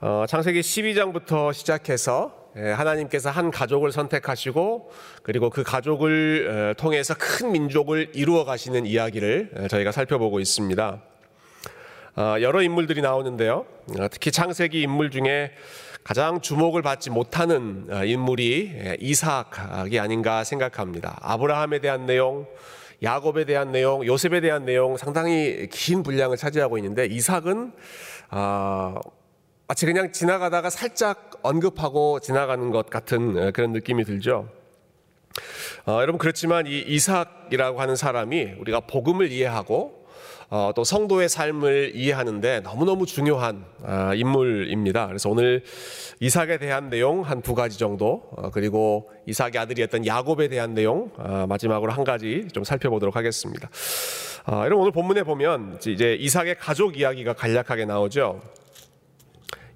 어, 창세기 12장부터 시작해서 예, 하나님께서 한 가족을 선택하시고 그리고 그 가족을 에, 통해서 큰 민족을 이루어 가시는 이야기를 에, 저희가 살펴보고 있습니다. 어, 여러 인물들이 나오는데요. 어, 특히 창세기 인물 중에 가장 주목을 받지 못하는 어, 인물이 예, 이삭이 아닌가 생각합니다. 아브라함에 대한 내용, 야곱에 대한 내용, 요셉에 대한 내용 상당히 긴 분량을 차지하고 있는데 이삭은 어, 마치 그냥 지나가다가 살짝 언급하고 지나가는 것 같은 어, 그런 느낌이 들죠. 어, 여러분 그렇지만 이 이삭이라고 하는 사람이 우리가 복음을 이해하고 어, 또 성도의 삶을 이해하는데 너무너무 중요한 아, 인물입니다. 그래서 오늘 이삭에 대한 내용 한 두 가지 정도 어, 그리고 이삭의 아들이었던 야곱에 대한 내용 아, 마지막으로 한 가지 좀 살펴보도록 하겠습니다. 아, 여러분 오늘 본문에 보면 이제 이삭의 가족 이야기가 간략하게 나오죠.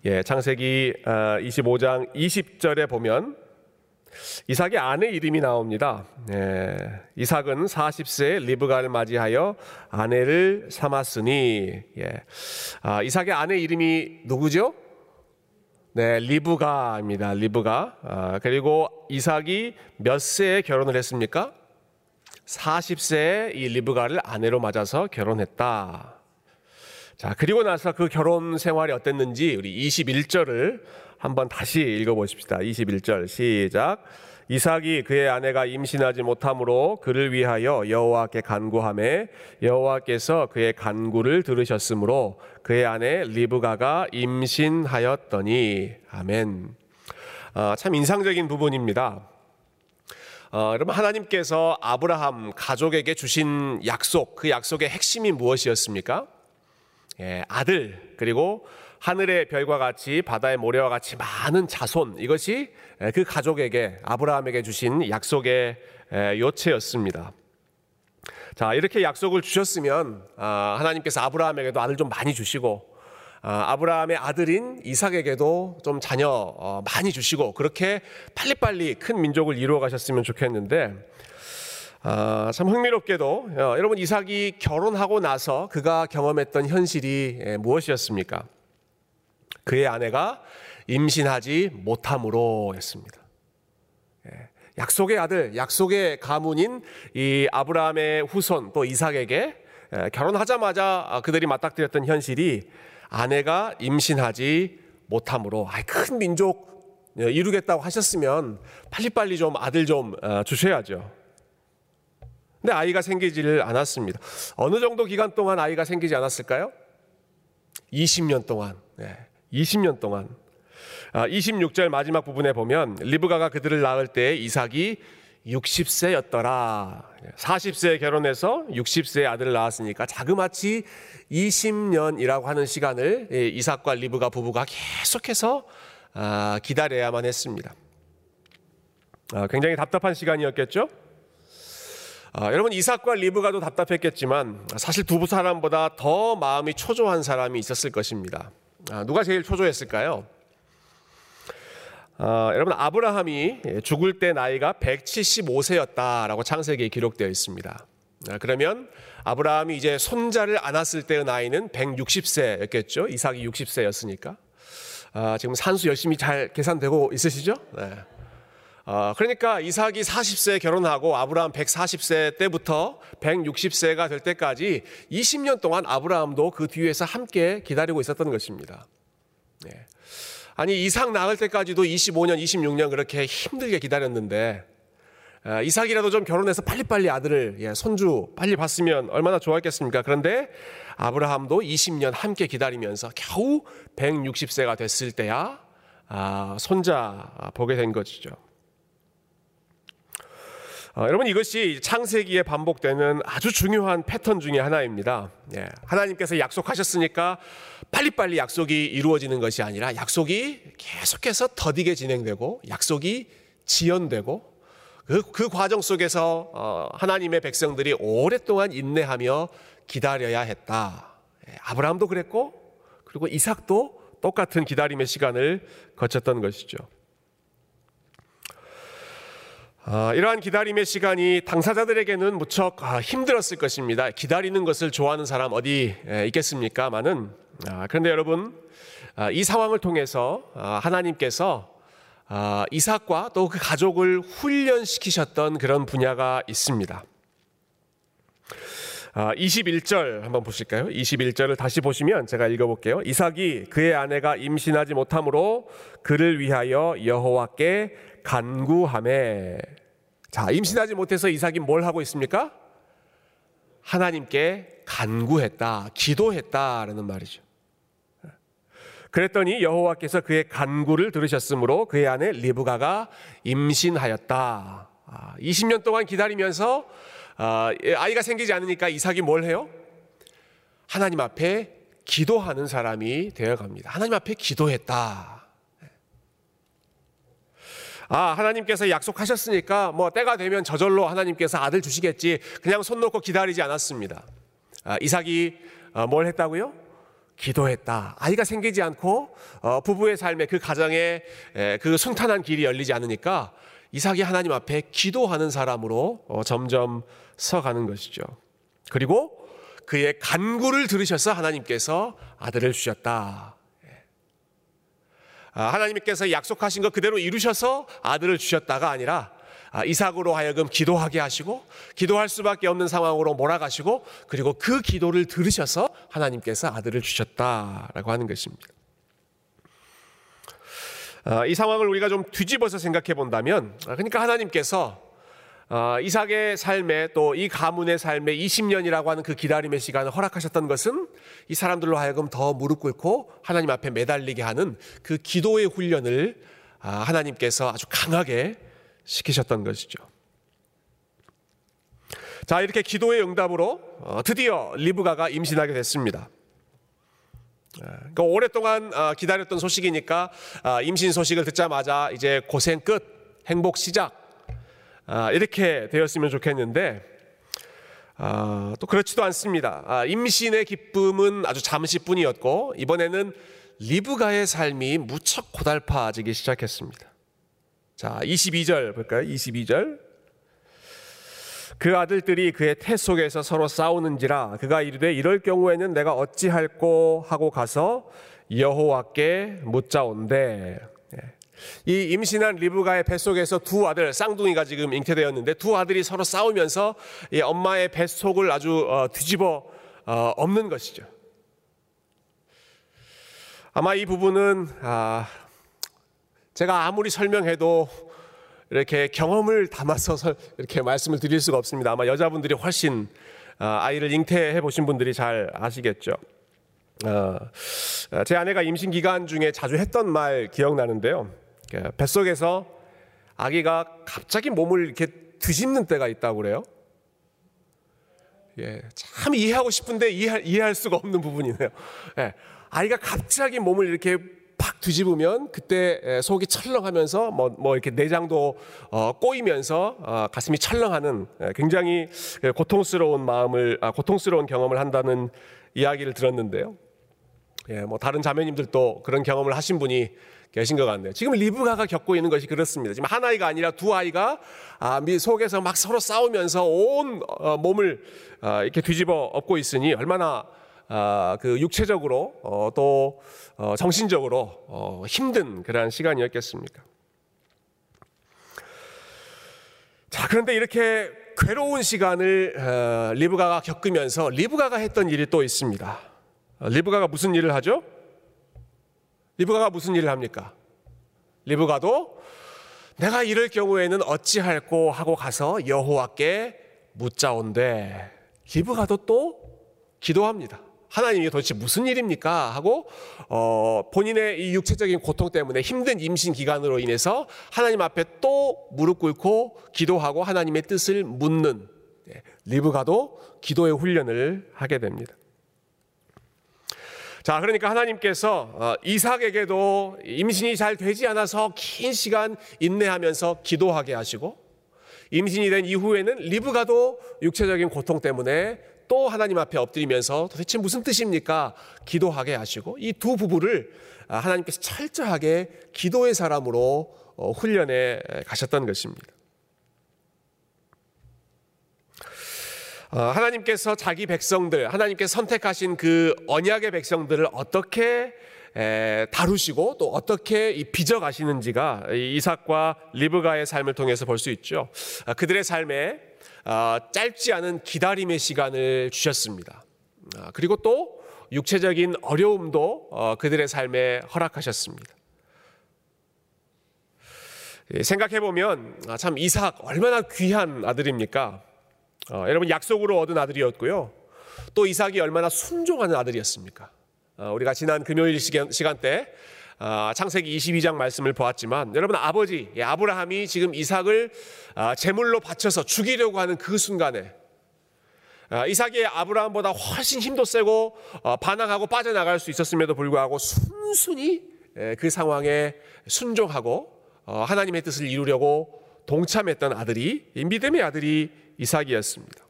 예, 창세기 25장 20절에 보면 이삭의 아내 이름이 나옵니다. 예, 이삭은 40세 리브가를 맞이하여 아내를 삼았으니 예. 아, 이삭의 아내 이름이 누구죠? 네, 리브가입니다. 리브가. 아, 그리고 이삭이 몇 세에 결혼을 했습니까? 40세에 이 리브가를 아내로 맞아서 결혼했다. 자, 그리고 나서 그 결혼 생활이 어땠는지 우리 21절을 한번 다시 읽어 보십시다. 21절 시작. 이삭이 그의 아내가 임신하지 못함으로 그를 위하여 여호와께 간구함에 여호와께서 그의 간구를 들으셨으므로 그의 아내 리브가가 임신하였더니 아멘. 아, 참 인상적인 부분입니다. 어, 여러분 하나님께서 아브라함 가족에게 주신 약속 그 약속의 핵심이 무엇이었습니까? 예, 아들 그리고 하늘의 별과 같이 바다의 모래와 같이 많은 자손 이것이 그 가족에게 아브라함에게 주신 약속의 요체였습니다. 자 이렇게 약속을 주셨으면 아, 하나님께서 아브라함에게도 아들 좀 많이 주시고 아, 아브라함의 아들인 이삭에게도 좀 자녀 어, 많이 주시고 그렇게 빨리빨리 큰 민족을 이루어 가셨으면 좋겠는데 아, 참 흥미롭게도 어, 여러분 이삭이 결혼하고 나서 그가 경험했던 현실이 예, 무엇이었습니까? 그의 아내가 임신하지 못함으로였습니다. 예, 약속의 아들, 약속의 가문인 이 아브라함의 후손 또 이삭에게 예, 결혼하자마자 그들이 맞닥뜨렸던 현실이 아내가 임신하지 못함으로 큰 민족 예, 이루겠다고 하셨으면 빨리빨리 좀 아들 좀 어, 주셔야죠. 근데 아이가 생기지를 않았습니다. 어느 정도 기간 동안 아이가 생기지 않았을까요? 20년 동안. 네, 20년 동안. 아, 26절 마지막 부분에 보면 리브가가 그들을 낳을 때 이삭이 60세였더라. 40세에 결혼해서 60세에 아들을 낳았으니까 자그마치 20년이라고 하는 시간을 이삭과 리브가 부부가 계속해서 아, 기다려야만 했습니다. 아, 굉장히 답답한 시간이었겠죠? 아, 여러분 이삭과 리브가도 답답했겠지만 사실 두 사람보다 더 마음이 초조한 사람이 있었을 것입니다. 아, 누가 제일 초조했을까요? 아, 여러분 아브라함이 죽을 때 나이가 175세였다라고 창세기에 기록되어 있습니다. 아, 그러면 아브라함이 이제 손자를 안았을 때의 나이는 160세였겠죠. 이삭이 60세였으니까. 아, 지금 산수 열심히 잘 계산되고 있으시죠? 네. 어, 그러니까 이삭이 40세 결혼하고 아브라함 140세 때부터 160세가 될 때까지 20년 동안 아브라함도 그 뒤에서 함께 기다리고 있었던 것입니다. 네. 아니 이삭 낳을 때까지도 25년, 26년 그렇게 힘들게 기다렸는데 어, 이삭이라도 좀 결혼해서 빨리빨리 아들을 예, 손주 빨리 봤으면 얼마나 좋았겠습니까? 그런데 아브라함도 20년 함께 기다리면서 겨우 160세가 됐을 때야 아, 손자 보게 된 것이죠. 어, 여러분 이것이 창세기에 반복되는 아주 중요한 패턴 중의 하나입니다. 예, 하나님께서 약속하셨으니까 빨리빨리 약속이 이루어지는 것이 아니라 약속이 계속해서 더디게 진행되고 약속이 지연되고 그, 그 과정 속에서 어, 하나님의 백성들이 오랫동안 인내하며 기다려야 했다. 예, 아브라함도 그랬고 그리고 이삭도 똑같은 기다림의 시간을 거쳤던 것이죠. 어, 이러한 기다림의 시간이 당사자들에게는 무척 아, 힘들었을 것입니다. 기다리는 것을 좋아하는 사람 어디 있겠습니까? 많은. 아, 그런데 여러분, 아, 이 상황을 통해서 아, 하나님께서 아, 이삭과 또 그 가족을 훈련시키셨던 그런 분야가 있습니다. 21절 한번 보실까요? 21절을 다시 보시면 제가 읽어볼게요. 이삭이 그의 아내가 임신하지 못하므로 그를 위하여 여호와께 간구함에 자 임신하지 못해서 이삭이 뭘 하고 있습니까? 하나님께 간구했다, 기도했다라는 말이죠. 그랬더니 여호와께서 그의 간구를 들으셨으므로 그의 아내 리브가가 임신하였다. 20년 아, 동안 기다리면서 아, 아이가 생기지 않으니까 이삭이 뭘 해요? 하나님 앞에 기도하는 사람이 되어 갑니다. 하나님 앞에 기도했다. 아, 하나님께서 약속하셨으니까 뭐 때가 되면 저절로 하나님께서 아들 주시겠지. 그냥 손 놓고 기다리지 않았습니다. 아, 이삭이 어, 뭘 했다고요? 기도했다. 아이가 생기지 않고 어, 부부의 삶에 그 가정에 그 순탄한 길이 열리지 않으니까 이삭이 하나님 앞에 기도하는 사람으로 어, 점점 서가는 것이죠. 그리고 그의 간구를 들으셔서 하나님께서 아들을 주셨다. 예. 아, 하나님께서 약속하신 것 그대로 이루셔서 아들을 주셨다가 아니라 아, 이삭으로 하여금 기도하게 하시고 기도할 수밖에 없는 상황으로 몰아가시고 그리고 그 기도를 들으셔서 하나님께서 아들을 주셨다라고 하는 것입니다. 아, 이 상황을 우리가 좀 뒤집어서 생각해 본다면 그러니까 하나님께서 어, 이삭의 삶에 또 이 가문의 삶에 20년이라고 하는 그 기다림의 시간을 허락하셨던 것은 이 사람들로 하여금 더 무릎 꿇고 하나님 앞에 매달리게 하는 그 기도의 훈련을 아, 하나님께서 아주 강하게 시키셨던 것이죠. 자, 이렇게 기도의 응답으로 어, 드디어 리브가가 임신하게 됐습니다. 그러니까 오랫동안 어, 기다렸던 소식이니까 임신 소식을 듣자마자 이제 고생 끝, 행복 시작, 아, 이렇게 되었으면 좋겠는데 아, 또 그렇지도 않습니다. 아, 임신의 기쁨은 아주 잠시뿐이었고 이번에는 리브가의 삶이 무척 고달파지기 시작했습니다. 자, 22절 볼까요? 22절. 그 아들들이 그의 태 속에서 서로 싸우는지라 그가 이르되 이럴 경우에는 내가 어찌할꼬 하고 가서 여호와께 묻자온대. 이 임신한 리브가의 뱃속에서 두 아들 쌍둥이가 지금 잉태되었는데 두 아들이 서로 싸우면서 이 엄마의 뱃속을 아주 어, 뒤집어 어, 엎는 것이죠. 아마 이 부분은 아, 제가 아무리 설명해도 이렇게 경험을 담아서 이렇게 말씀을 드릴 수가 없습니다. 아마 여자분들이 훨씬 아, 아이를 잉태해 보신 분들이 잘 아시겠죠. 제 아내가 임신 기간 중에 자주 했던 말 기억나는데요. 그 뱃속에서 아기가 갑자기 몸을 이렇게 뒤집는 때가 있다고 그래요. 예, 참 이해하고 싶은데 이해할, 이해할 수가 없는 부분이네요. 예, 아이가 갑자기 몸을 이렇게 팍 뒤집으면 그때 속이 철렁하면서 뭐, 뭐 이렇게 내장도 어, 꼬이면서 어, 가슴이 철렁하는 예, 굉장히 고통스러운 마음을 아, 고통스러운 경험을 한다는 이야기를 들었는데요. 예, 뭐 다른 자매님들도 그런 경험을 하신 분이 계신 것 같네요. 지금 리브가가 겪고 있는 것이 그렇습니다. 지금 한 아이가 아니라 두 아이가 아, 속에서 막 서로 싸우면서 온 어, 몸을 아, 이렇게 뒤집어 엎고 있으니 얼마나 아, 그 육체적으로 어, 또 어, 정신적으로 힘든 그러한 시간이었겠습니까? 자, 그런데 이렇게 괴로운 시간을 리브가가 겪으면서 리브가가 했던 일이 또 있습니다. 리브가가 무슨 일을 하죠? 리브가가 무슨 일을 합니까? 리브가도 내가 이럴 경우에는 어찌할꼬 하고 가서 여호와께 묻자온데 리브가도 또 기도합니다. 하나님이 도대체 무슨 일입니까? 하고 어, 본인의 이 육체적인 고통 때문에 힘든 임신 기간으로 인해서 하나님 앞에 또 무릎 꿇고 기도하고 하나님의 뜻을 묻는 네, 리브가도 기도의 훈련을 하게 됩니다. 자, 그러니까 하나님께서 어, 이삭에게도 임신이 잘 되지 않아서 긴 시간 인내하면서 기도하게 하시고 임신이 된 이후에는 리브가도 육체적인 고통 때문에 또 하나님 앞에 엎드리면서 도대체 무슨 뜻입니까? 기도하게 하시고 이 두 부부를 아, 하나님께서 철저하게 기도의 사람으로 어, 훈련해 가셨던 것입니다. 하나님께서 자기 백성들, 하나님께서 선택하신 그 언약의 백성들을 어떻게 다루시고 또 어떻게 빚어 가시는지가 이삭과 리브가의 삶을 통해서 볼 수 있죠. 아, 그들의 삶에 아, 짧지 않은 기다림의 시간을 주셨습니다. 아, 그리고 또 육체적인 어려움도 어, 그들의 삶에 허락하셨습니다. 예, 생각해 보면 참 이삭 얼마나 귀한 아들입니까? 어, 여러분 약속으로 얻은 아들이었고요. 또 이삭이 얼마나 순종하는 아들이었습니까? 어, 우리가 지난 금요일 시간, 시간 때 어, 창세기 22장 말씀을 보았지만 여러분 아버지 예, 아브라함이 지금 이삭을 어, 제물로 바쳐서 죽이려고 하는 그 순간에 어, 이삭이 아브라함보다 훨씬 힘도 세고 어, 반항하고 빠져나갈 수 있었음에도 불구하고 순순히 예, 그 상황에 순종하고 어, 하나님의 뜻을 이루려고 동참했던 아들이 믿음의 아들이 이삭이었습니다.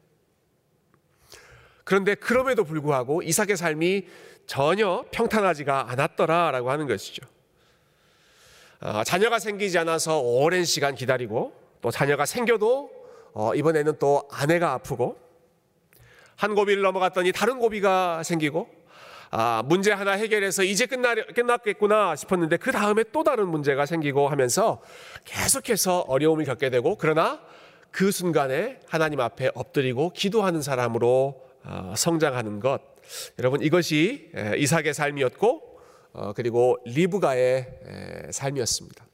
그런데 그럼에도 불구하고 이삭의 삶이 전혀 평탄하지가 않았더라라고 하는 것이죠. 어, 자녀가 생기지 않아서 오랜 시간 기다리고 또 자녀가 생겨도 어, 이번에는 또 아내가 아프고 한 고비를 넘어갔더니 다른 고비가 생기고 아, 문제 하나 해결해서 이제 끝나, 끝났겠구나 싶었는데 그 다음에 또 다른 문제가 생기고 하면서 계속해서 어려움을 겪게 되고 그러나 그 순간에 하나님 앞에 엎드리고 기도하는 사람으로 어, 성장하는 것. 여러분 이것이 이삭의 삶이었고 어, 그리고 리브가의 삶이었습니다.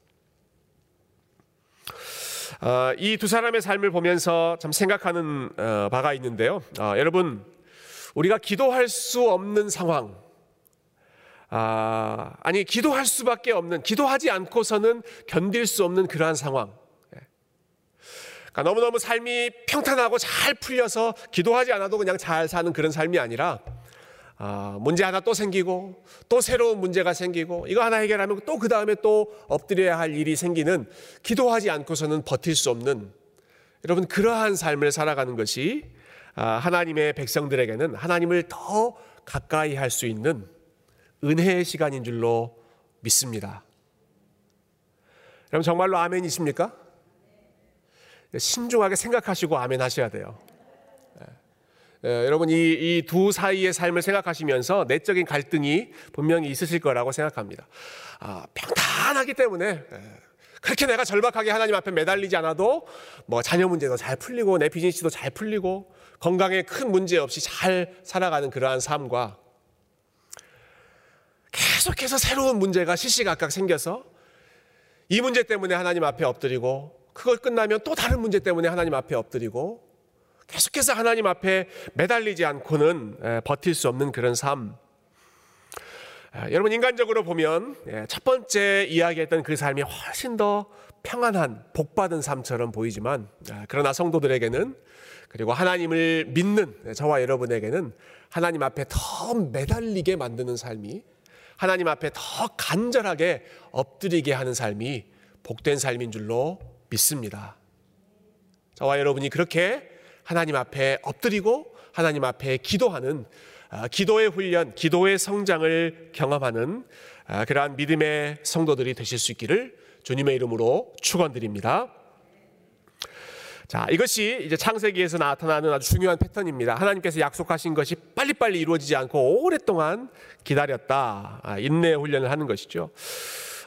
어, 이두 사람의 삶을 보면서 참 생각하는 바가 있는데요. 여러분 우리가 기도할 수 없는 상황, 아, 아니 기도할 수밖에 없는 기도하지 않고서는 견딜 수 없는 그러한 상황. 예. 그러니까 너무너무 삶이 평탄하고 잘 풀려서 기도하지 않아도 그냥 잘 사는 그런 삶이 아니라 아, 문제 하나 또 생기고 또 새로운 문제가 생기고 이거 하나 해결하면 또 그 다음에 또 엎드려야 할 일이 생기는 기도하지 않고서는 버틸 수 없는 여러분 그러한 삶을 살아가는 것이 아, 하나님의 백성들에게는 하나님을 더 가까이 할 수 있는 은혜의 시간인 줄로 믿습니다. 여러분 정말로 아멘이십니까? 신중하게 생각하시고 아멘 하셔야 돼요. 예, 여러분 이 두 사이의 삶을 생각하시면서 내적인 갈등이 분명히 있으실 거라고 생각합니다. 아, 평탄하기 때문에 예, 그렇게 내가 절박하게 하나님 앞에 매달리지 않아도 뭐 자녀 문제도 잘 풀리고 내 비즈니스도 잘 풀리고 건강에 큰 문제 없이 잘 살아가는 그러한 삶과 계속해서 새로운 문제가 시시각각 생겨서 이 문제 때문에 하나님 앞에 엎드리고 그걸 끝나면 또 다른 문제 때문에 하나님 앞에 엎드리고 계속해서 하나님 앞에 매달리지 않고는 버틸 수 없는 그런 삶. 여러분 인간적으로 보면 예, 첫 번째 이야기했던 그 삶이 훨씬 더 평안한 복받은 삶처럼 보이지만 그러나 성도들에게는 그리고 하나님을 믿는 저와 여러분에게는 하나님 앞에 더 매달리게 만드는 삶이 하나님 앞에 더 간절하게 엎드리게 하는 삶이 복된 삶인 줄로 믿습니다. 저와 여러분이 그렇게 하나님 앞에 엎드리고 하나님 앞에 기도하는 아, 기도의 훈련, 기도의 성장을 경험하는 아, 그러한 믿음의 성도들이 되실 수 있기를 주님의 이름으로 축원드립니다. 자, 이것이 이제 창세기에서 나타나는 아주 중요한 패턴입니다. 하나님께서 약속하신 것이 빨리빨리 이루어지지 않고 오랫동안 기다렸다. 아, 인내 훈련을 하는 것이죠.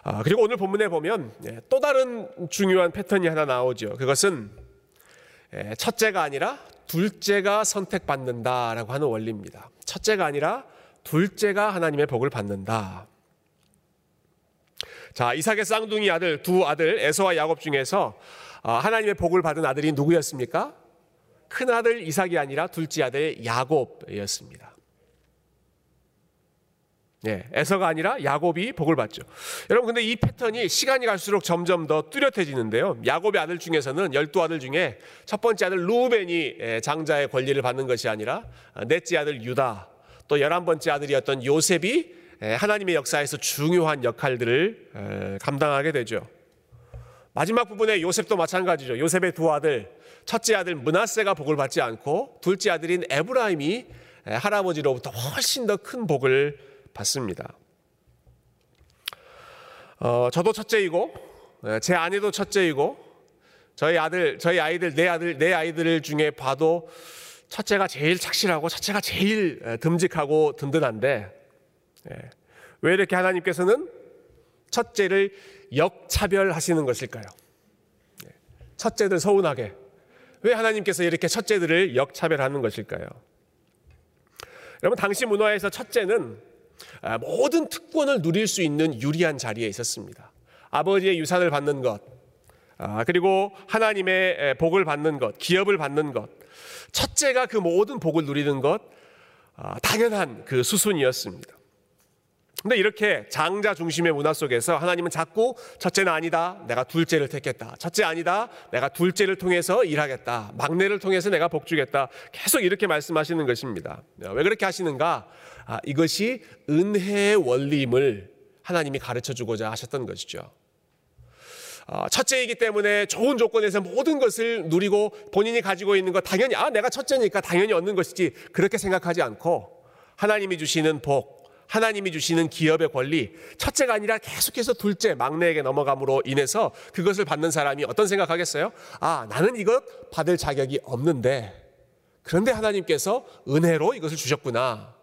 아, 그리고 오늘 본문에 보면 예, 또 다른 중요한 패턴이 하나 나오죠. 그것은 예, 첫째가 아니라 둘째가 선택받는다라고 하는 원리입니다. 첫째가 아니라 둘째가 하나님의 복을 받는다. 자, 이삭의 쌍둥이 아들 두 아들 에서와 야곱 중에서 어, 하나님의 복을 받은 아들이 누구였습니까? 큰 아들 이삭이 아니라 둘째 아들 야곱이었습니다. 예, 에서가 아니라 야곱이 복을 받죠. 여러분 근데 이 패턴이 시간이 갈수록 점점 더 뚜렷해지는데요. 야곱의 아들 중에서는 열두 아들 중에 첫 번째 아들 루벤이 예, 장자의 권리를 받는 것이 아니라 어, 넷째 아들 유다 또 열한 번째 아들이었던 요셉이 예, 하나님의 역사에서 중요한 역할들을 감당하게 되죠. 마지막 부분에 요셉도 마찬가지죠. 요셉의 두 아들, 첫째 아들 문하세가 복을 받지 않고 둘째 아들인 에브라임이 할아버지로부터 훨씬 더 큰 복을 받습니다. 어, 저도 첫째이고 제 아내도 첫째이고 저희 아들, 저희 아이들 내 아들 내 아이들 중에 봐도 첫째가 제일 착실하고 첫째가 제일 듬직하고 든든한데 왜 이렇게 하나님께서는 첫째를 역차별하시는 것일까요? 네. 첫째들 서운하게. 왜 하나님께서 이렇게 첫째들을 역차별하는 것일까요? 여러분, 당시 문화에서 첫째는 아, 모든 특권을 누릴 수 있는 유리한 자리에 있었습니다. 아버지의 유산을 받는 것, 아, 그리고 하나님의 복을 받는 것, 기업을 받는 것, 첫째가 그 모든 복을 누리는 것, 아, 당연한 그 수순이었습니다. 근데 이렇게 장자 중심의 문화 속에서 하나님은 자꾸 첫째는 아니다. 내가 둘째를 택했다. 첫째 아니다. 내가 둘째를 통해서 일하겠다. 막내를 통해서 내가 복주겠다. 계속 이렇게 말씀하시는 것입니다. 왜 그렇게 하시는가? 아, 이것이 은혜의 원리임을 하나님이 가르쳐 주고자 하셨던 것이죠. 아, 첫째이기 때문에 좋은 조건에서 모든 것을 누리고 본인이 가지고 있는 것 당연히 아 내가 첫째니까 당연히 얻는 것이지 그렇게 생각하지 않고 하나님이 주시는 복 하나님이 주시는 기업의 권리, 첫째가 아니라 계속해서 둘째, 막내에게 넘어감으로 인해서 그것을 받는 사람이 어떤 생각하겠어요? 아, 나는 이것 받을 자격이 없는데, 그런데 하나님께서 은혜로 이것을 주셨구나.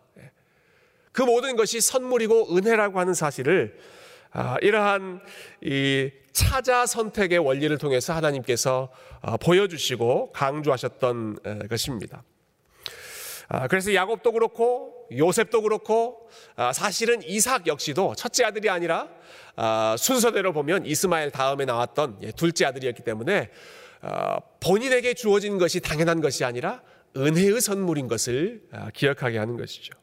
그 모든 것이 선물이고 은혜라고 하는 사실을 아, 이러한 이 차자 선택의 원리를 통해서 하나님께서 아, 보여주시고 강조하셨던 것입니다. 아, 그래서 야곱도 그렇고 요셉도 그렇고 아, 사실은 이삭 역시도 첫째 아들이 아니라 아, 순서대로 보면 이스마엘 다음에 나왔던 예, 둘째 아들이었기 때문에 본인에게 주어진 것이 당연한 것이 아니라 은혜의 선물인 것을 기억하게 하는 것이죠.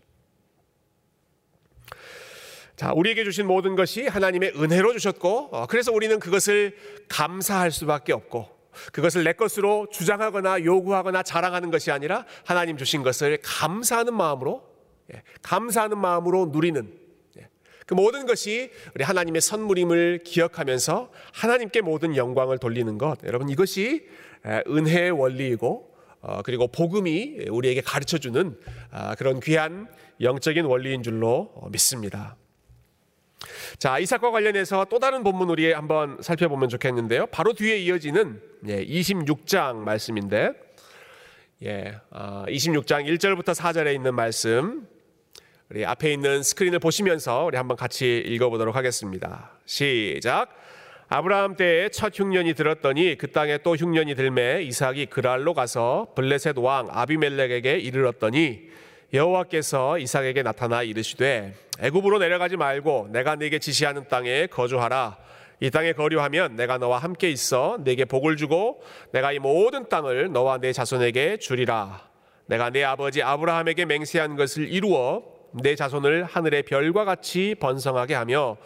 자, 우리에게 주신 모든 것이 하나님의 은혜로 주셨고, 어, 그래서 우리는 그것을 감사할 수밖에 없고, 그것을 내 것으로 주장하거나 요구하거나 자랑하는 것이 아니라 하나님 주신 것을 감사하는 마음으로 예, 감사하는 마음으로 누리는 예, 그 모든 것이 우리 하나님의 선물임을 기억하면서 하나님께 모든 영광을 돌리는 것 여러분 이것이 은혜의 원리이고 어, 그리고 복음이 우리에게 가르쳐 주는 아, 그런 귀한 영적인 원리인 줄로 믿습니다. 자, 이삭과 관련해서 또 다른 본문 우리 한번 살펴보면 좋겠는데요. 바로 뒤에 이어지는 26장 예, 말씀인데, 예, 26장 아, 1절부터 4절에 있는 말씀, 우리 앞에 있는 스크린을 보시면서 우리 한번 같이 읽어보도록 하겠습니다. 시작. 아브라함 때에 첫 흉년이 들었더니 그 땅에 또 흉년이 들매 이삭이 그랄로 가서 블레셋 왕 아비멜렉에게 이르렀더니 여호와께서 이삭에게 나타나 이르시되 애굽으로 내려가지 말고 내가 네게 지시하는 땅에 거주하라 이 땅에 거류하면 내가 너와 함께 있어 네게 복을 주고 내가 이 모든 땅을 너와 내 자손에게 주리라 내가 내 아버지 아브라함에게 맹세한 것을 이루어 내 자손을 하늘의 별과 같이 번성하게 하며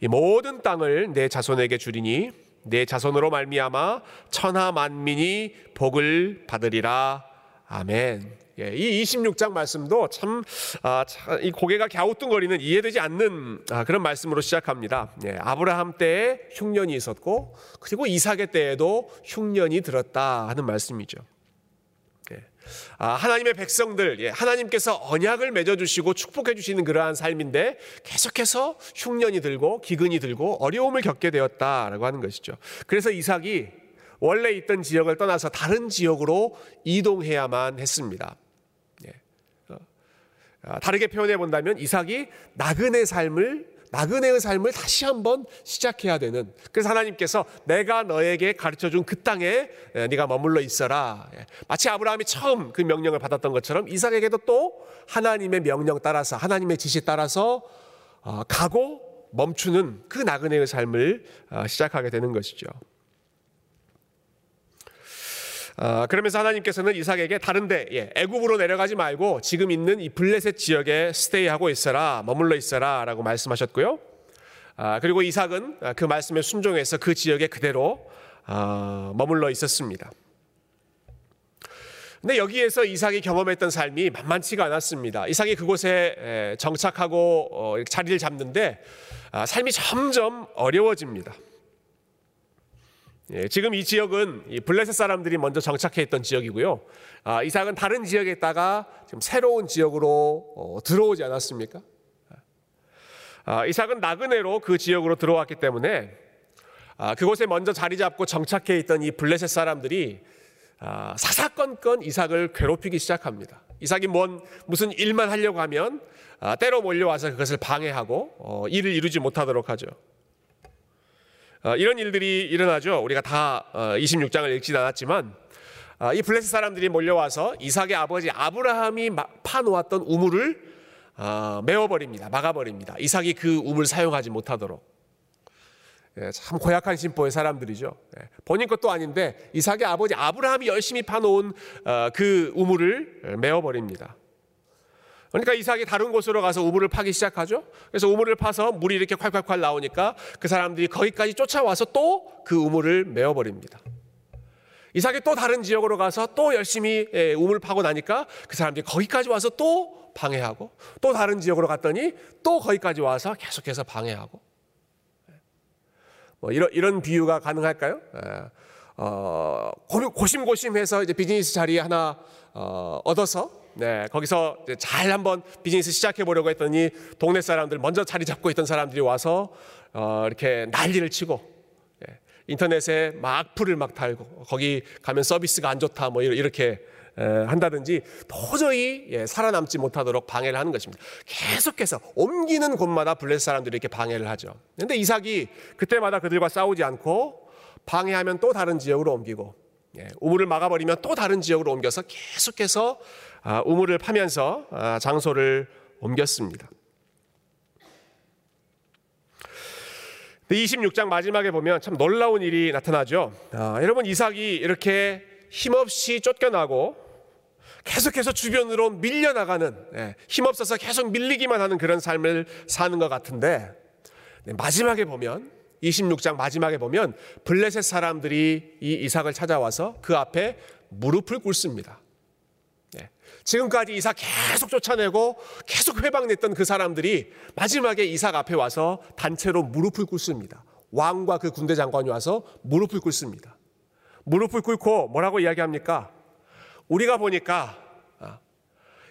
이 모든 땅을 내 자손에게 주리니 내 자손으로 말미암아 천하 만민이 복을 받으리라 아멘. 예, 이 26장 말씀도 참, 아, 참, 이 고개가 갸우뚱거리는 이해되지 않는 아, 그런 말씀으로 시작합니다. 예, 아브라함 때에 흉년이 있었고, 그리고 이삭의 때에도 흉년이 들었다 하는 말씀이죠. 예, 아, 하나님의 백성들, 예, 하나님께서 언약을 맺어주시고 축복해주시는 그러한 삶인데 계속해서 흉년이 들고 기근이 들고 어려움을 겪게 되었다라고 하는 것이죠. 그래서 이삭이 원래 있던 지역을 떠나서 다른 지역으로 이동해야만 했습니다. 아, 다르게 표현해 본다면 이삭이 나그네 삶을 나그네의 삶을 다시 한번 시작해야 되는 그래서 하나님께서 내가 너에게 가르쳐 준 그 땅에 네가 머물러 있어라 예. 마치 아브라함이 처음 그 명령을 받았던 것처럼 이삭에게도 또 하나님의 명령 따라서 하나님의 지시 따라서 어, 가고 멈추는 그 나그네의 삶을 어, 시작하게 되는 것이죠. 어, 그러면서 하나님께서는 이삭에게 다른데 예, 애굽으로 내려가지 말고 지금 있는 이 블레셋 지역에 스테이하고 있어라 머물러 있어라라고 말씀하셨고요. 아, 그리고 이삭은 그 말씀에 순종해서 그 지역에 그대로 아, 머물러 있었습니다. 근데 여기에서 이삭이 경험했던 삶이 만만치가 않았습니다. 이삭이 그곳에 정착하고 어, 자리를 잡는데 아, 삶이 점점 어려워집니다. 예, 지금 이 지역은 이 블레셋 사람들이 먼저 정착해 있던 지역이고요. 아, 이삭은 다른 지역에 있다가 지금 새로운 지역으로 어, 들어오지 않았습니까? 아, 이삭은 나그네로 그 지역으로 들어왔기 때문에 아, 그곳에 먼저 자리 잡고 정착해 있던 이 블레셋 사람들이 아, 사사건건 이삭을 괴롭히기 시작합니다. 이삭이 뭔 무슨 일만 하려고 하면 아, 때로 몰려와서 그것을 방해하고 어, 일을 이루지 못하도록 하죠. 어, 이런 일들이 일어나죠. 우리가 다 어, 26장을 읽진 않았지만 어, 이 블레셋 사람들이 몰려와서 이삭의 아버지 아브라함이 마- 파놓았던 우물을 어, 메워버립니다. 막아버립니다. 이삭이 그 우물 사용하지 못하도록. 예, 참 고약한 심보의 사람들이죠. 예, 본인 것도 아닌데 이삭의 아버지 아브라함이 열심히 파놓은 어, 그 우물을 메워버립니다. 그러니까 이삭이 다른 곳으로 가서 우물을 파기 시작하죠. 그래서 우물을 파서 물이 이렇게 콸콸콸 나오니까 그 사람들이 거기까지 쫓아와서 또 그 우물을 메워버립니다. 이삭이 또 다른 지역으로 가서 또 열심히 예, 우물 파고 나니까 그 사람들이 거기까지 와서 또 방해하고 또 다른 지역으로 갔더니 또 거기까지 와서 계속해서 방해하고 뭐 이런 이런 비유가 가능할까요? 예. 어, 고- 고심고심해서 이제 비즈니스 자리 하나 어, 얻어서 네, 거기서 이제 잘 한번 비즈니스 시작해 보려고 했더니 동네 사람들 먼저 자리 잡고 있던 사람들이 와서 어, 이렇게 난리를 치고 예, 인터넷에 막 악플을 막 달고 거기 가면 서비스가 안 좋다 뭐 이렇게 에, 한다든지 도저히 예, 살아남지 못하도록 방해를 하는 것입니다. 계속해서 옮기는 곳마다 블레셋 사람들이 이렇게 방해를 하죠. 그런데 이삭이 그때마다 그들과 싸우지 않고 방해하면 또 다른 지역으로 옮기고 예, 우물을 막아버리면 또 다른 지역으로 옮겨서 계속해서 아, 우물을 파면서 아, 장소를 옮겼습니다. 26장 마지막에 보면 참 놀라운 일이 나타나죠. 아, 여러분 이삭이 이렇게 힘없이 쫓겨나고 계속해서 주변으로 밀려나가는 예, 힘없어서 계속 밀리기만 하는 그런 삶을 사는 것 같은데 네, 마지막에 보면 26장 마지막에 보면 블레셋 사람들이 이 이삭을 찾아와서 그 앞에 무릎을 꿇습니다. 예, 지금까지 이삭 계속 쫓아내고 계속 회방냈던 그 사람들이 마지막에 이삭 앞에 와서 단체로 무릎을 꿇습니다. 왕과 그 군대 장관이 와서 무릎을 꿇습니다. 무릎을 꿇고 뭐라고 이야기합니까? 우리가 보니까 아,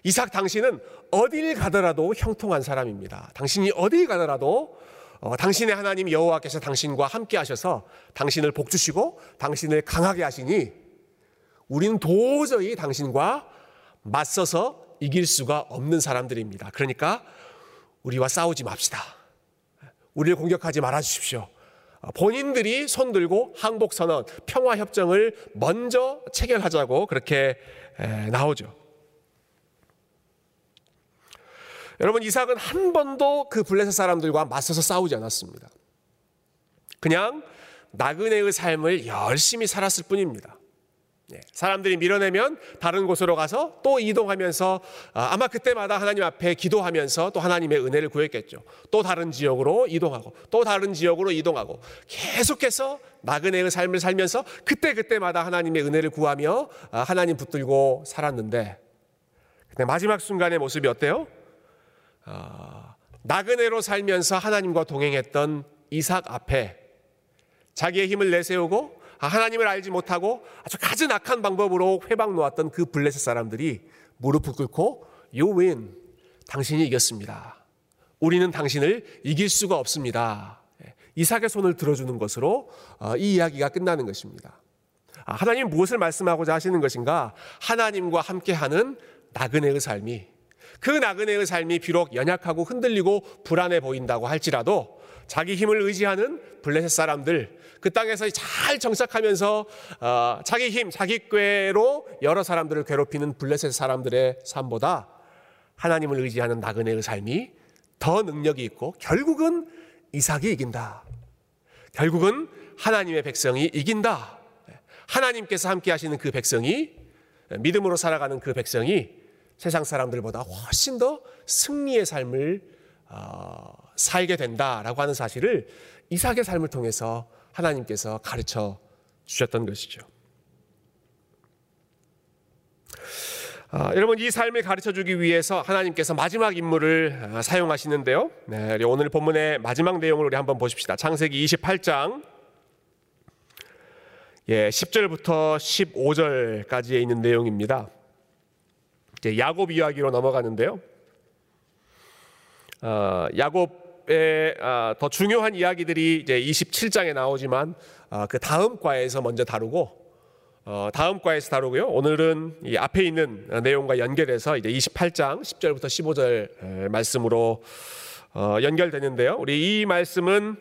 이삭 당신은 어딜 가더라도 형통한 사람입니다. 당신이 어딜 가더라도 어, 당신의 하나님 여호와께서 당신과 함께 하셔서 당신을 복주시고 당신을 강하게 하시니 우리는 도저히 당신과 맞서서 이길 수가 없는 사람들입니다. 그러니까 우리와 싸우지 맙시다. 우리를 공격하지 말아 주십시오. 어, 본인들이 손들고 항복 선언, 평화 협정을 먼저 체결하자고 그렇게 에, 나오죠. 여러분 이삭은 한 번도 그 블레셋 사람들과 맞서서 싸우지 않았습니다. 그냥 나그네의 삶을 열심히 살았을 뿐입니다. 예, 사람들이 밀어내면 다른 곳으로 가서 또 이동하면서 아, 아마 그때마다 하나님 앞에 기도하면서 또 하나님의 은혜를 구했겠죠. 또 다른 지역으로 이동하고 또 다른 지역으로 이동하고 계속해서 나그네의 삶을 살면서 그때 그때마다 하나님의 은혜를 구하며 아, 하나님 붙들고 살았는데 근데 마지막 순간의 모습이 어때요? 아, 나그네로 살면서 하나님과 동행했던 이삭 앞에 자기의 힘을 내세우고 아, 하나님을 알지 못하고 아주 가진 악한 방법으로 회방 놓았던 그 블레셋 사람들이 무릎을 꿇고 win. 당신이 이겼습니다. 우리는 당신을 이길 수가 없습니다. 예, 이삭의 손을 들어주는 것으로 어, 이 이야기가 끝나는 것입니다. 아, 하나님 무엇을 말씀하고자 하시는 것인가? 하나님과 함께하는 나그네의 삶이 그 나그네의 삶이 비록 연약하고 흔들리고 불안해 보인다고 할지라도 자기 힘을 의지하는 블레셋 사람들 그 땅에서 잘 정착하면서 어, 자기 힘, 자기 꾀로 여러 사람들을 괴롭히는 블레셋 사람들의 삶보다 하나님을 의지하는 나그네의 삶이 더 능력이 있고 결국은 이삭이 이긴다. 결국은 하나님의 백성이 이긴다. 하나님께서 함께 하시는 그 백성이 믿음으로 살아가는 그 백성이 세상 사람들보다 훨씬 더 승리의 삶을 어, 살게 된다라고 하는 사실을 이삭의 삶을 통해서 하나님께서 가르쳐 주셨던 것이죠. 아, 여러분 이 삶을 가르쳐 주기 위해서 하나님께서 마지막 인물을 아, 사용하시는데요. 네, 오늘 본문의 마지막 내용을 우리 한번 보십시다. 창세기 28장 예, 10절부터 15절까지에 있는 내용입니다. 이제 야곱 이야기로 넘어가는데요. 어, 야곱 의 아, 더 중요한 이야기들이 이제 27장에 나오지만 아, 그 다음 과에서 먼저 다루고 어, 다음 과에서 다루고요. 오늘은 이 앞에 있는 내용과 연결해서 이제 28장 10절부터 15절 말씀으로 어, 연결되는데요. 우리 이 말씀은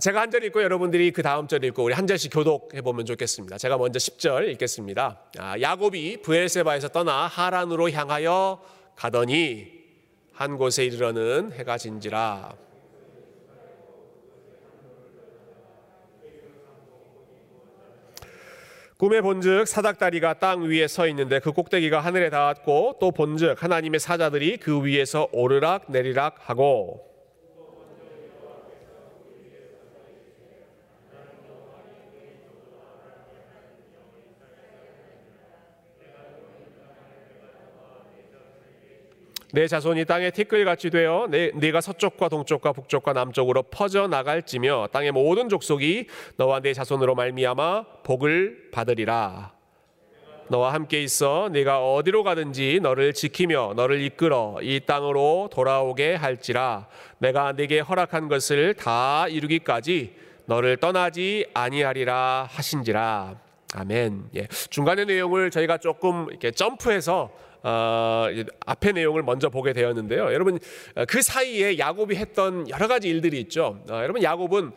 제가 한 절 읽고 여러분들이 그 다음 절 읽고 우리 한 절씩 교독해 보면 좋겠습니다. 제가 먼저 10절 읽겠습니다. 아, 야곱이 부엘세바에서 떠나 하란으로 향하여 가더니 한 곳에 이르러는 해가 진지라 꿈에 본즉 사닥다리가 땅 위에 서 있는데 그 꼭대기가 하늘에 닿았고 또 본즉 하나님의 사자들이 그 위에서 오르락 내리락 하고 내 자손이 땅에 티끌같이 되어 내, 네가 서쪽과 동쪽과 북쪽과 남쪽으로 퍼져 나갈지며 땅의 모든 족속이 너와 내 자손으로 말미암아 복을 받으리라. 너와 함께 있어 네가 어디로 가든지 너를 지키며 너를 이끌어 이 땅으로 돌아오게 할지라 내가 네게 허락한 것을 다 이루기까지 너를 떠나지 아니하리라 하신지라 아멘. 예. 중간의 내용을 저희가 조금 이렇게 점프해서 어, 앞의 내용을 먼저 보게 되었는데요. 여러분 그 사이에 야곱이 했던 여러 가지 일들이 있죠. 어, 여러분 야곱은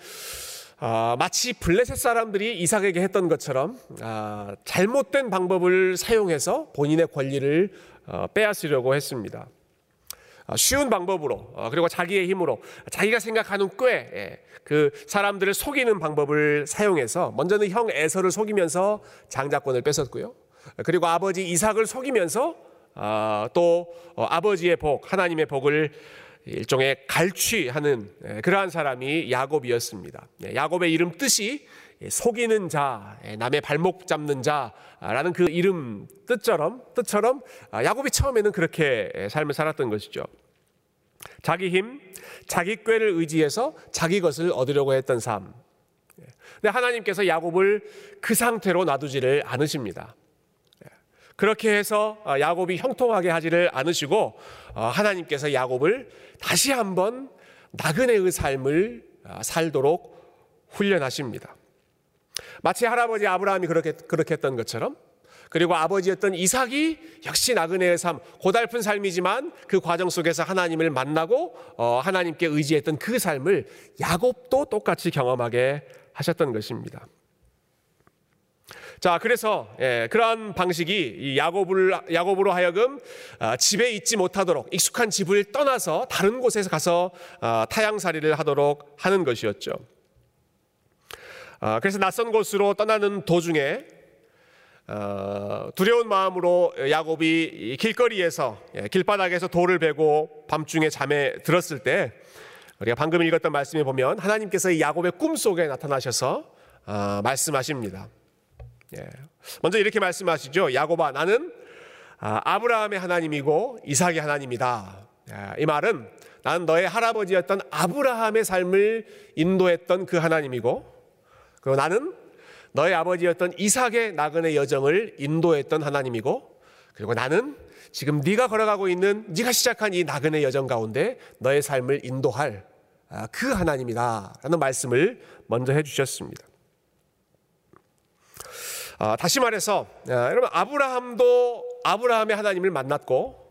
어, 마치 블레셋 사람들이 이삭에게 했던 것처럼 어, 잘못된 방법을 사용해서 본인의 권리를 어, 빼앗으려고 했습니다. 어, 쉬운 방법으로 어, 그리고 자기의 힘으로 자기가 생각하는 꽤 예, 그 사람들을 속이는 방법을 사용해서 먼저는 형 에서를 속이면서 장자권을 뺏었고요. 그리고 아버지 이삭을 속이면서 아, 또 어, 아버지의 복, 하나님의 복을 일종의 갈취하는 예, 그러한 사람이 야곱이었습니다. 예, 야곱의 이름 뜻이 예, 속이는 자, 남의 발목 잡는 자라는 그 이름 뜻처럼 뜻처럼 아, 야곱이 처음에는 그렇게 삶을 살았던 것이죠. 자기 힘, 자기 꾀를 의지해서 자기 것을 얻으려고 했던 삶. 근데 하나님께서 야곱을 그 상태로 놔두지를 않으십니다. 그렇게 해서 어, 야곱이 형통하게 하지를 않으시고 어, 하나님께서 야곱을 다시 한번 나그네의 삶을 어, 살도록 훈련하십니다. 마치 할아버지 아브라함이 그렇게 그렇게 했던 것처럼 그리고 아버지였던 이삭이 역시 나그네의 삶, 고달픈 삶이지만 그 과정 속에서 하나님을 만나고 하나님께 의지했던 그 삶을 야곱도 똑같이 경험하게 하셨던 것입니다. 자, 그래서 예, 그러한 방식이 야곱을 야곱으로 하여금 아, 집에 있지 못하도록 익숙한 집을 떠나서 다른 곳에서 가서 아, 타향살이를 하도록 하는 것이었죠. 아, 그래서 낯선 곳으로 떠나는 도중에 어, 두려운 마음으로 야곱이 길거리에서 예, 길바닥에서 돌을 베고 밤중에 잠에 들었을 때 우리가 방금 읽었던 말씀에 보면 하나님께서 야곱의 꿈 속에 나타나셔서 말씀하십니다. 예. 먼저 이렇게 말씀하시죠. 야고바 나는 아, 아브라함의 하나님이고 이삭의 하나님이다. 이 말은 나는 너의 할아버지였던 아브라함의 삶을 인도했던 그 하나님이고 그리고 나는 너의 아버지였던 이삭의 나그네 여정을 인도했던 하나님이고 그리고 나는 지금 네가 걸어가고 있는 네가 시작한 이 나그네 여정 가운데 너의 삶을 인도할 아, 그 하나님이다라는 말씀을 먼저 해주셨습니다. 아, 다시 말해서 아, 여러분 아브라함도 아브라함의 하나님을 만났고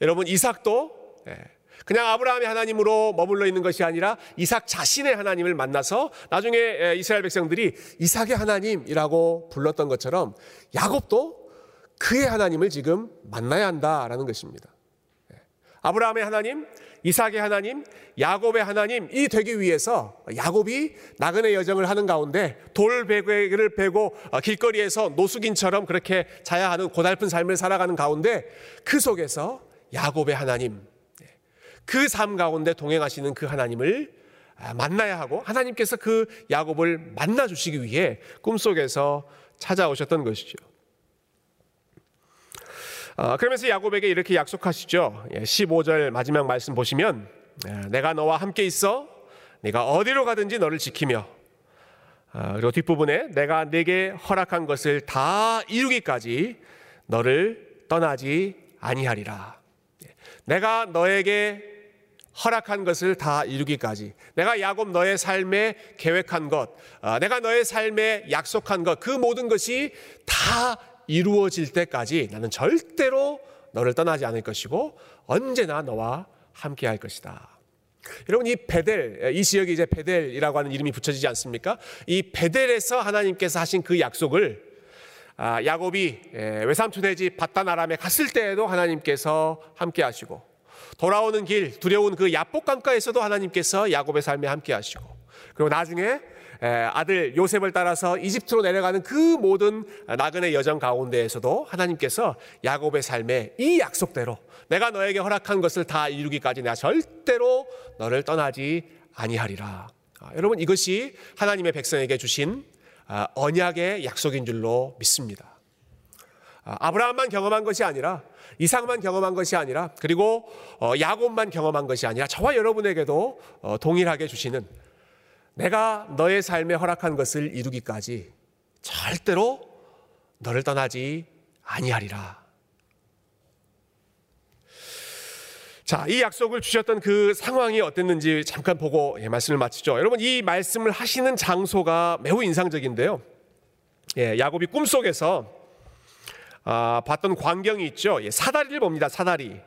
여러분 이삭도 예, 그냥 아브라함의 하나님으로 머물러 있는 것이 아니라 이삭 자신의 하나님을 만나서 나중에 예, 이스라엘 백성들이 이삭의 하나님이라고 불렀던 것처럼 야곱도 그의 하나님을 지금 만나야 한다라는 것입니다. 예, 아브라함의 하나님, 이삭의 하나님, 야곱의 하나님이 되기 위해서 야곱이 나그네 여정을 하는 가운데 돌베개를 베고 어, 길거리에서 노숙인처럼 그렇게 자야 하는 고달픈 삶을 살아가는 가운데 그 속에서 야곱의 하나님, 그 삶 가운데 동행하시는 그 하나님을 아, 만나야 하고 하나님께서 그 야곱을 만나 주시기 위해 꿈속에서 찾아오셨던 것이죠. 어, 그러면서 야곱에게 이렇게 약속하시죠. 15절 예, 마지막 말씀 보시면 예, 내가 너와 함께 있어 내가 어디로 가든지 너를 지키며 어, 그리고 뒷부분에 내가 네게 허락한 것을 다 이루기까지 너를 떠나지 아니하리라. 예, 내가 너에게 허락한 것을 다 이루기까지 내가 야곱 너의 삶에 계획한 것, 아, 내가 너의 삶에 약속한 것, 그 모든 것이 다 이루어질 때까지 나는 절대로 너를 떠나지 않을 것이고 언제나 너와 함께 할 것이다. 여러분 이 베델 이 지역이 이제 베델이라고 하는 이름이 붙여지지 않습니까? 이 베델에서 하나님께서 하신 그 약속을 아, 야곱이 외삼촌의 집 바단 아람에 갔을 때에도 하나님께서 함께 하시고 돌아오는 길 두려운 그 야복 강가에서도 하나님께서 야곱의 삶에 함께 하시고 그리고 나중에 아들 요셉을 따라서 이집트로 내려가는 그 모든 나그네 여정 가운데에서도 하나님께서 야곱의 삶에 이 약속대로 내가 너에게 허락한 것을 다 이루기까지 내가 절대로 너를 떠나지 아니하리라. 아, 여러분 이것이 하나님의 백성에게 주신 아, 언약의 약속인 줄로 믿습니다. 아, 아브라함만 경험한 것이 아니라 이상만 경험한 것이 아니라 그리고 어, 야곱만 경험한 것이 아니라 저와 여러분에게도 어, 동일하게 주시는 내가 너의 삶에 허락한 것을 이루기까지 절대로 너를 떠나지 아니하리라. 자, 이 약속을 주셨던 그 상황이 어땠는지 잠깐 보고 예, 말씀을 마치죠. 여러분, 이 말씀을 하시는 장소가 매우 인상적인데요. 예, 야곱이 꿈속에서 아, 봤던 광경이 있죠. 예, 사다리를 봅니다. 사다리.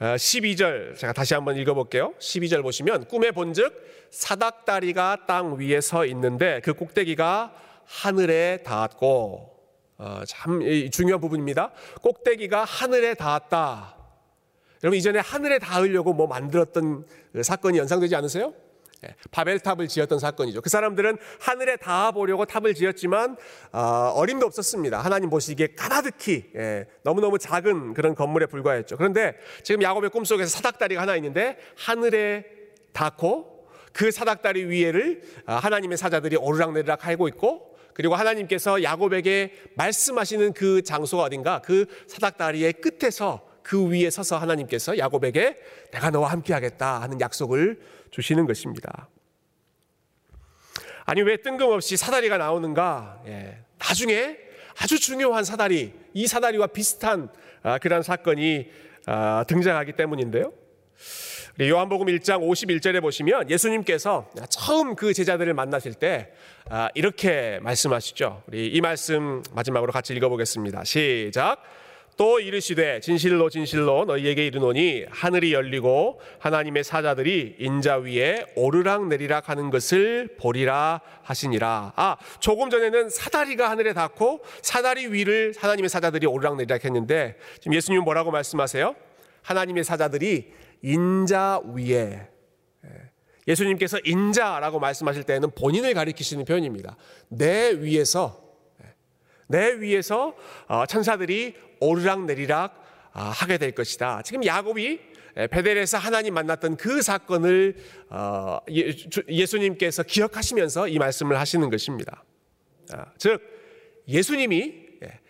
12절 어, 제가 다시 한번 읽어볼게요. 12절 보시면 꿈에 본즉 사닥다리가 땅 위에 서 있는데 그 꼭대기가 하늘에 닿았고 어, 참 중요한 부분입니다. 꼭대기가 하늘에 닿았다. 여러분 이전에 하늘에 닿으려고 뭐 만들었던 그 사건이 연상되지 않으세요? 예, 바벨탑을 지었던 사건이죠. 그 사람들은 하늘에 닿아 보려고 탑을 지었지만 어, 어림도 없었습니다. 하나님 보시기에 까마득히 예, 너무너무 작은 그런 건물에 불과했죠. 그런데 지금 야곱의 꿈속에서 사닥다리가 하나 있는데 하늘에 닿고 그 사닥다리 위에를 아, 하나님의 사자들이 오르락내리락 하고 있고 그리고 하나님께서 야곱에게 말씀하시는 그 장소가 어딘가 그 사닥다리의 끝에서 그 위에 서서 하나님께서 야곱에게 내가 너와 함께 하겠다 하는 약속을 주시는 것입니다. 아니 왜 뜬금없이 사다리가 나오는가? 예, 나중에 아주 중요한 사다리, 이 사다리와 비슷한 아, 그런 사건이 아, 등장하기 때문인데요. 요한복음 1장 51절에 보시면 예수님께서 처음 그 제자들을 만나실 때 아, 이렇게 말씀하시죠. 우리 이 말씀 마지막으로 같이 읽어보겠습니다. 시작. 또 이르시되 진실로 진실로 너희에게 이르노니 하늘이 열리고 하나님의 사자들이 인자 위에 오르락 내리락 하는 것을 보리라 하시니라. 아, 조금 전에는 사다리가 하늘에 닿고 사다리 위를 하나님의 사자들이 오르락 내리락 했는데 지금 예수님은 뭐라고 말씀하세요? 하나님의 사자들이 인자 위에 예. 예수님께서 인자라고 말씀하실 때는 본인을 가리키시는 표현입니다. 내 위에서 예. 내 위에서 어, 천사들이 오르락 내리락 아, 하게 될 것이다. 지금 야곱이 베델에서 하나님 만났던 그 사건을 어, 예, 예수님께서 기억하시면서 이 말씀을 하시는 것입니다. 아, 즉 예수님이 예,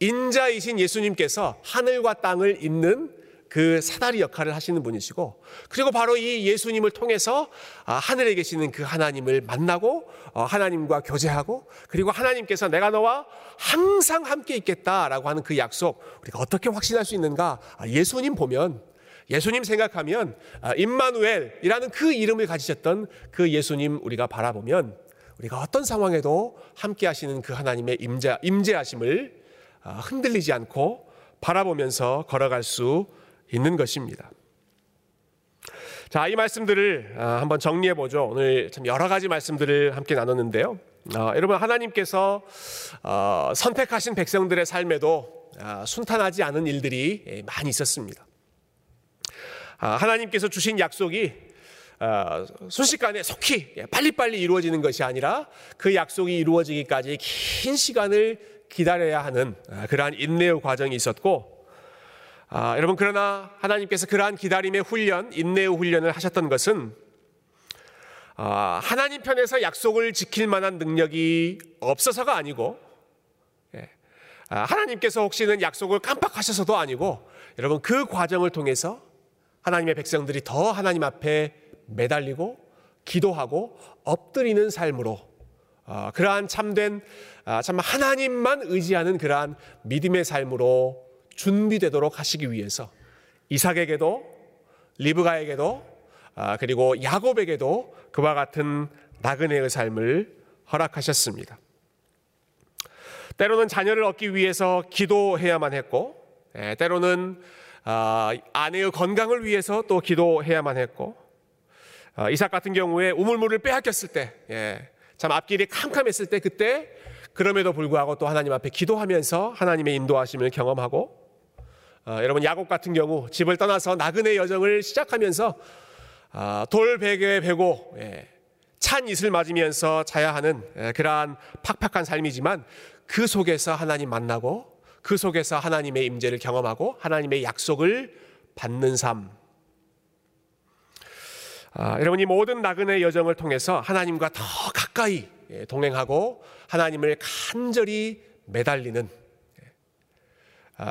인자이신 예수님께서 하늘과 땅을 잇는 그 사다리 역할을 하시는 분이시고 그리고 바로 이 예수님을 통해서 아, 하늘에 계시는 그 하나님을 만나고 어, 하나님과 교제하고 그리고 하나님께서 내가 너와 항상 함께 있겠다라고 하는 그 약속 우리가 어떻게 확신할 수 있는가? 아, 예수님 보면 예수님 생각하면 아, 임마누엘이라는 그 이름을 가지셨던 그 예수님 우리가 바라보면 우리가 어떤 상황에도 함께 하시는 그 하나님의 임재, 임재하심을 흔들리지 않고 바라보면서 걸어갈 수 있는 것입니다. 자, 이 말씀들을 아, 한번 정리해 보죠. 오늘 참 여러 가지 말씀들을 함께 나눴는데요. 어, 여러분 하나님께서 어, 선택하신 백성들의 삶에도 어, 순탄하지 않은 일들이 예, 많이 있었습니다. 아, 하나님께서 주신 약속이 순식간에 속히 예, 빨리빨리 이루어지는 것이 아니라 그 약속이 이루어지기까지 긴 시간을 기다려야 하는 그러한 인내의 과정이 있었고 아, 여러분 그러나 하나님께서 그러한 기다림의 훈련, 인내의 훈련을 하셨던 것은 아, 하나님 편에서 약속을 지킬 만한 능력이 없어서가 아니고 예, 아, 하나님께서 혹시는 약속을 깜빡하셔서도 아니고 여러분 그 과정을 통해서 하나님의 백성들이 더 하나님 앞에 매달리고 기도하고 엎드리는 삶으로 어, 그러한 참된 아, 참 하나님만 의지하는 그러한 믿음의 삶으로 준비되도록 하시기 위해서 이삭에게도 리브가에게도 아, 그리고 야곱에게도 그와 같은 나그네의 삶을 허락하셨습니다. 때로는 자녀를 얻기 위해서 기도해야만 했고, 예, 때로는 아, 아내의 건강을 위해서 또 기도해야만 했고, 아, 이삭 같은 경우에 우물물을 빼앗겼을 때, 예, 참 앞길이 캄캄했을 때 그때 그럼에도 불구하고 또 하나님 앞에 기도하면서 하나님의 인도하심을 경험하고, 아, 여러분 야곱 같은 경우 집을 떠나서 나그네 여정을 시작하면서 아, 돌 베개에 베고 예, 찬 이슬 맞으면서 자야 하는 예, 그러한 팍팍한 삶이지만 그 속에서 하나님 만나고 그 속에서 하나님의 임재를 경험하고 하나님의 약속을 받는 삶. 아, 여러분 이 모든 나그네 여정을 통해서 하나님과 더 가까이 예, 동행하고 하나님을 간절히 매달리는 아,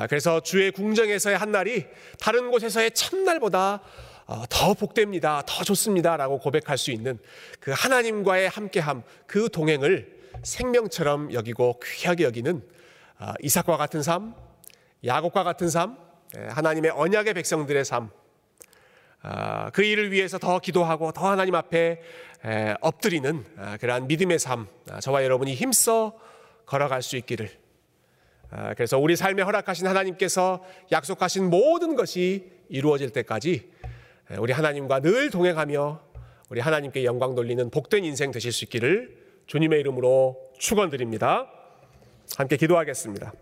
그래서 주의 궁정에서의 한 날이 다른 곳에서의 첫날보다 어, 더 복됩니다. 더 좋습니다 라고 고백할 수 있는 그 하나님과의 함께함, 그 동행을 생명처럼 여기고 귀하게 여기는 아, 이삭과 같은 삶, 야곱과 같은 삶, 예, 하나님의 언약의 백성들의 삶, 아, 그 일을 위해서 더 기도하고 더 하나님 앞에 에, 엎드리는 아, 그러한 믿음의 삶, 아, 저와 여러분이 힘써 걸어갈 수 있기를. 아, 그래서 우리 삶에 허락하신 하나님께서 약속하신 모든 것이 이루어질 때까지 에, 우리 하나님과 늘 동행하며 우리 하나님께 영광 돌리는 복된 인생 되실 수 있기를 주님의 이름으로 축원드립니다. 함께 기도하겠습니다.